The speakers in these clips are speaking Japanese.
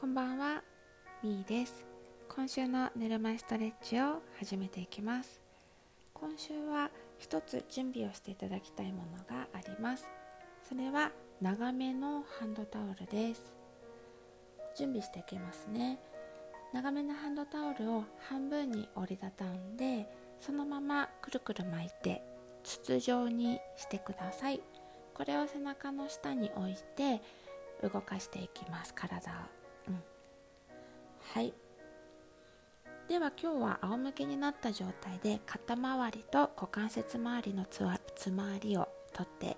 こんばんは、みーです。今週のぬるま湯ストレッチを始めていきます。今週は一つ準備をしていただきたいものがあります。それは長めのハンドタオルです。準備していきますね。長めのハンドタオルを半分に折りたたんで、そのままくるくる巻いて筒状にしてください。これを背中の下に置いて動かしていきます体を、はい。では今日は仰向けになった状態で肩周りと股関節周りのつわつまりを取って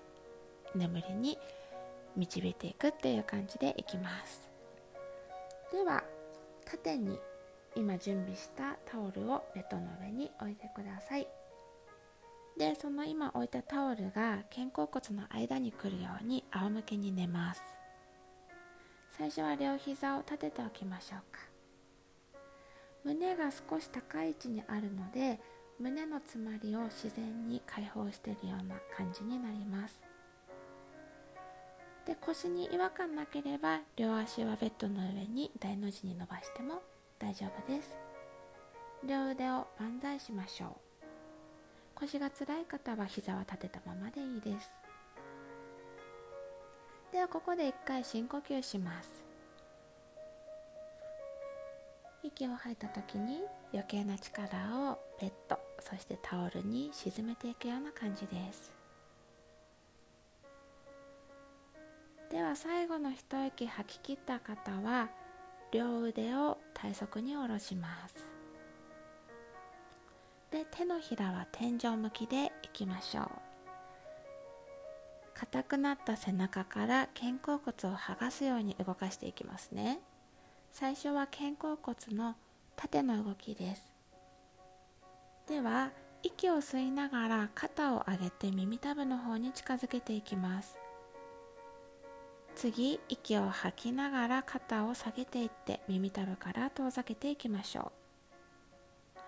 眠りに導いていくっていう感じでいきます。では縦に今準備したタオルをベッドの上に置いてください。でその今置いたタオルが肩甲骨の間に来るように仰向けに寝ます。最初は両膝を立てておきましょうか。胸が少し高い位置にあるので胸の詰まりを自然に解放しているような感じになります。で腰に違和感なければ両足はベッドの上に大の字に伸ばしても大丈夫です。両腕を万歳しましょう。腰が辛い方は膝は立てたままでいいです。ではここで一回深呼吸します。息を吐いた時に余計な力をベッドそしてタオルに沈めていくような感じです。では最後の一息吐き切った方は両腕を体側に下ろします。で手のひらは天井向きでいきましょう。硬くなった背中から肩甲骨を剥がすように動かしていきますね。最初は肩甲骨の縦の動きです。では息を吸いながら肩を上げて耳たぶの方に近づけていきます。次息を吐きながら肩を下げていって耳たぶから遠ざけていきましょう。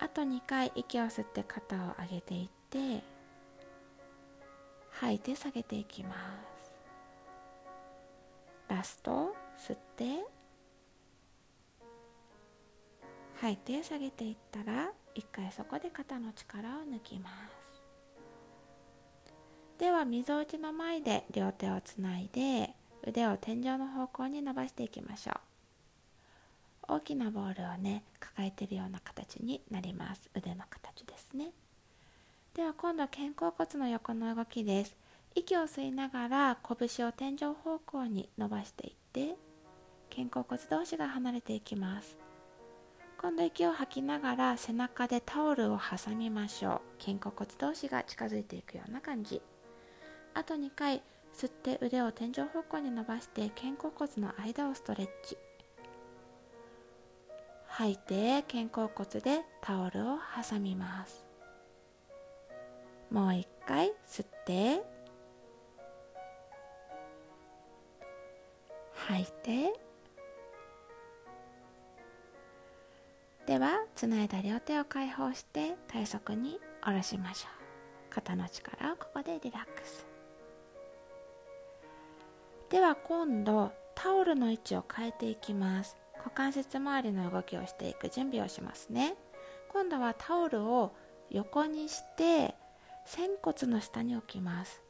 あと2回息を吸って肩を上げていって吐いて下げていきますラスト吸って吐いて下げていったら一回そこで肩の力を抜きます。ではみぞおちの前で両手をつないで腕を天井の方向に伸ばしていきましょう。大きなボールをね抱えているような形になります。腕の形ですね。では今度は肩甲骨の横の動きです。息を吸いながら拳を天井方向に伸ばしていって肩甲骨同士が離れていきます。今度息を吐きながら背中でタオルを挟みましょう。肩甲骨同士が近づいていくような感じ。あと2回吸って腕を天井方向に伸ばして肩甲骨の間をストレッチ。吐いて肩甲骨でタオルを挟みます。もう一回吸って。吐いて。ではつないだ両手を解放して体側に下ろしましょう。肩の力をここでリラックス。では今度タオルの位置を変えていきます。股関節周りの動きをしていく準備をしますね。今度はタオルを横にして仙骨の下に置きます。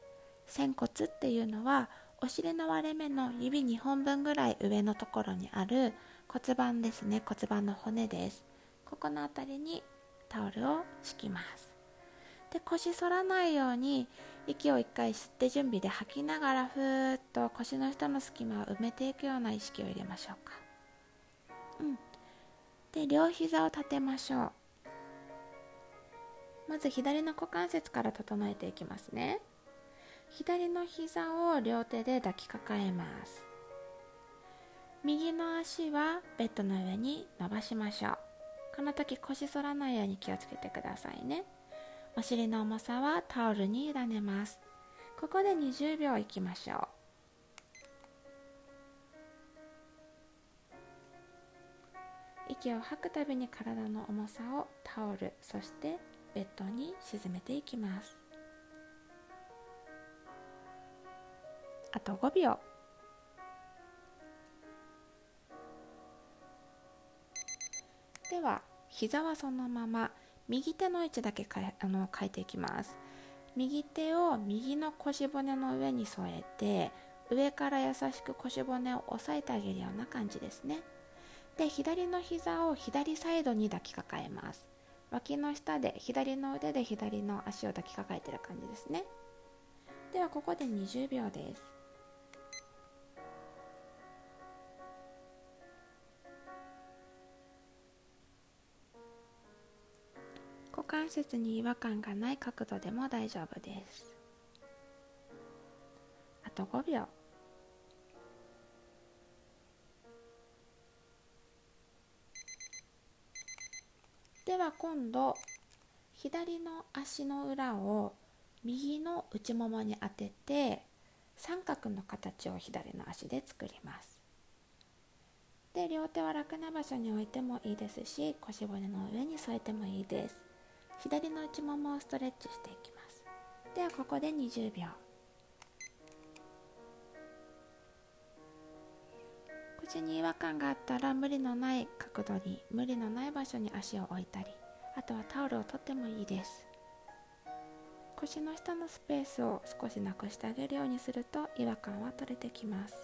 仙骨っていうのはお尻の割れ目の指2本分ぐらい上のところにある骨盤ですね。骨盤の骨です。ここの辺りにタオルを敷きます。で腰反らないように息を1回吸って準備で吐きながらふーっと腰の下の隙間を埋めていくような意識を入れましょうか。うん。で両膝を立てましょう。まず左の股関節から整えていきますね。左の膝を両手で抱きかかえます。右の足はベッドの上に伸ばしましょう。この時腰反らないように気をつけてくださいね。お尻の重さはタオルに委ねます。ここで20秒いきましょう。息を吐くたびに体の重さをタオルそしてベッドに沈めていきます。あと5秒。では膝はそのまま右手の位置だけかあの変えていきます。右手を右の腰骨の上に添えて上から優しく腰骨を押さえてあげるような感じですね。で左の膝を左サイドに抱きかかえます。脇の下で左の腕で左の足を抱きかかえてる感じですね。ではここで20秒です。股関節に違和感がない角度でも大丈夫です。あと5秒。では今度左の足の裏を右の内ももに当てて三角の形を左の足で作ります。で両手は楽な場所に置いてもいいですし腰骨の上に添えてもいいです。左の内ももをストレッチしていきます。ではここで20秒。口に違和感があったら無理のない角度に無理のない場所に足を置いたりあとはタオルを取ってもいいです。腰の下のスペースを少しなくしてあげるようにすると違和感は取れてきます。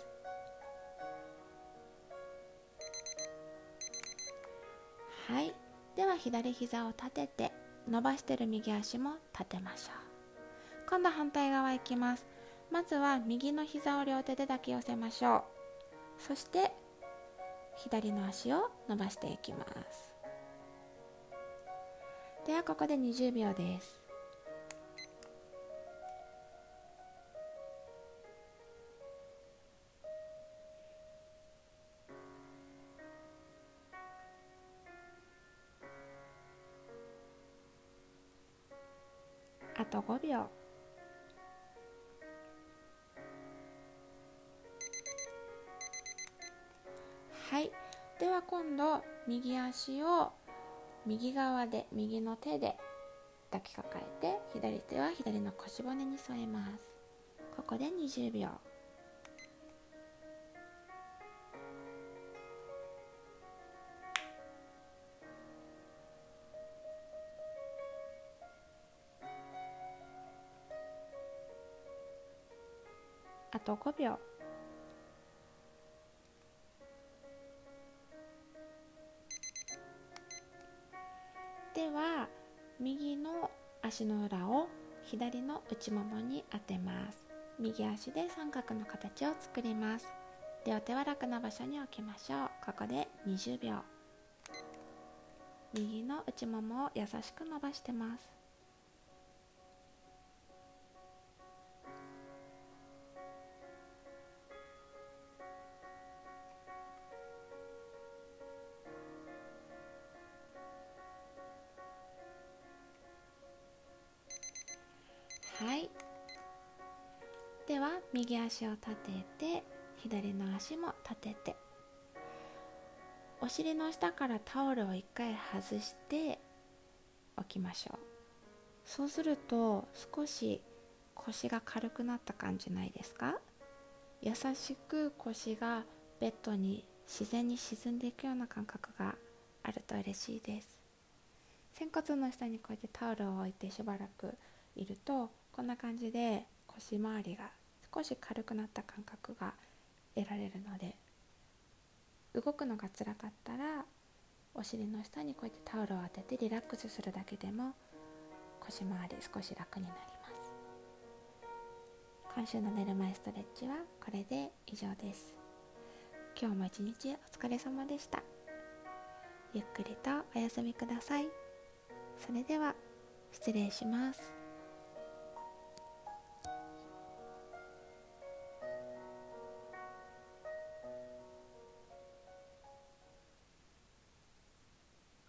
はい。では左膝を立てて伸ばしてる右足も立てましょう。今度反対側いきます。まずは右の膝を両手で抱き寄せましょう。そして左の足を伸ばしていきます。ではここで20秒です。あと5秒。はい。では今度右足を右側で右の手で抱きかかえて左手は左の腰骨に添えます。ここで20秒。あと5秒。では右の足の裏を左の内ももに当てます。右足で三角の形を作ります。両手は楽な場所に置きましょう。ここで20秒。右の内ももを優しく伸ばしてます。はい。では右足を立てて左の足も立てて。お尻の下からタオルを一回外しておきましょう。そうすると少し腰が軽くなった感じないですか？優しく腰がベッドに自然に沈んでいくような感覚があると嬉しいです。仙骨の下にこうやってタオルを置いてしばらくいるとこんな感じで腰回りが少し軽くなった感覚が得られるので動くのが辛かったらお尻の下にこうやってタオルを当ててリラックスするだけでも腰回り少し楽になります。今週の寝る前ストレッチはこれで以上です。今日も一日お疲れ様でした。ゆっくりとお休みください。それでは失礼します。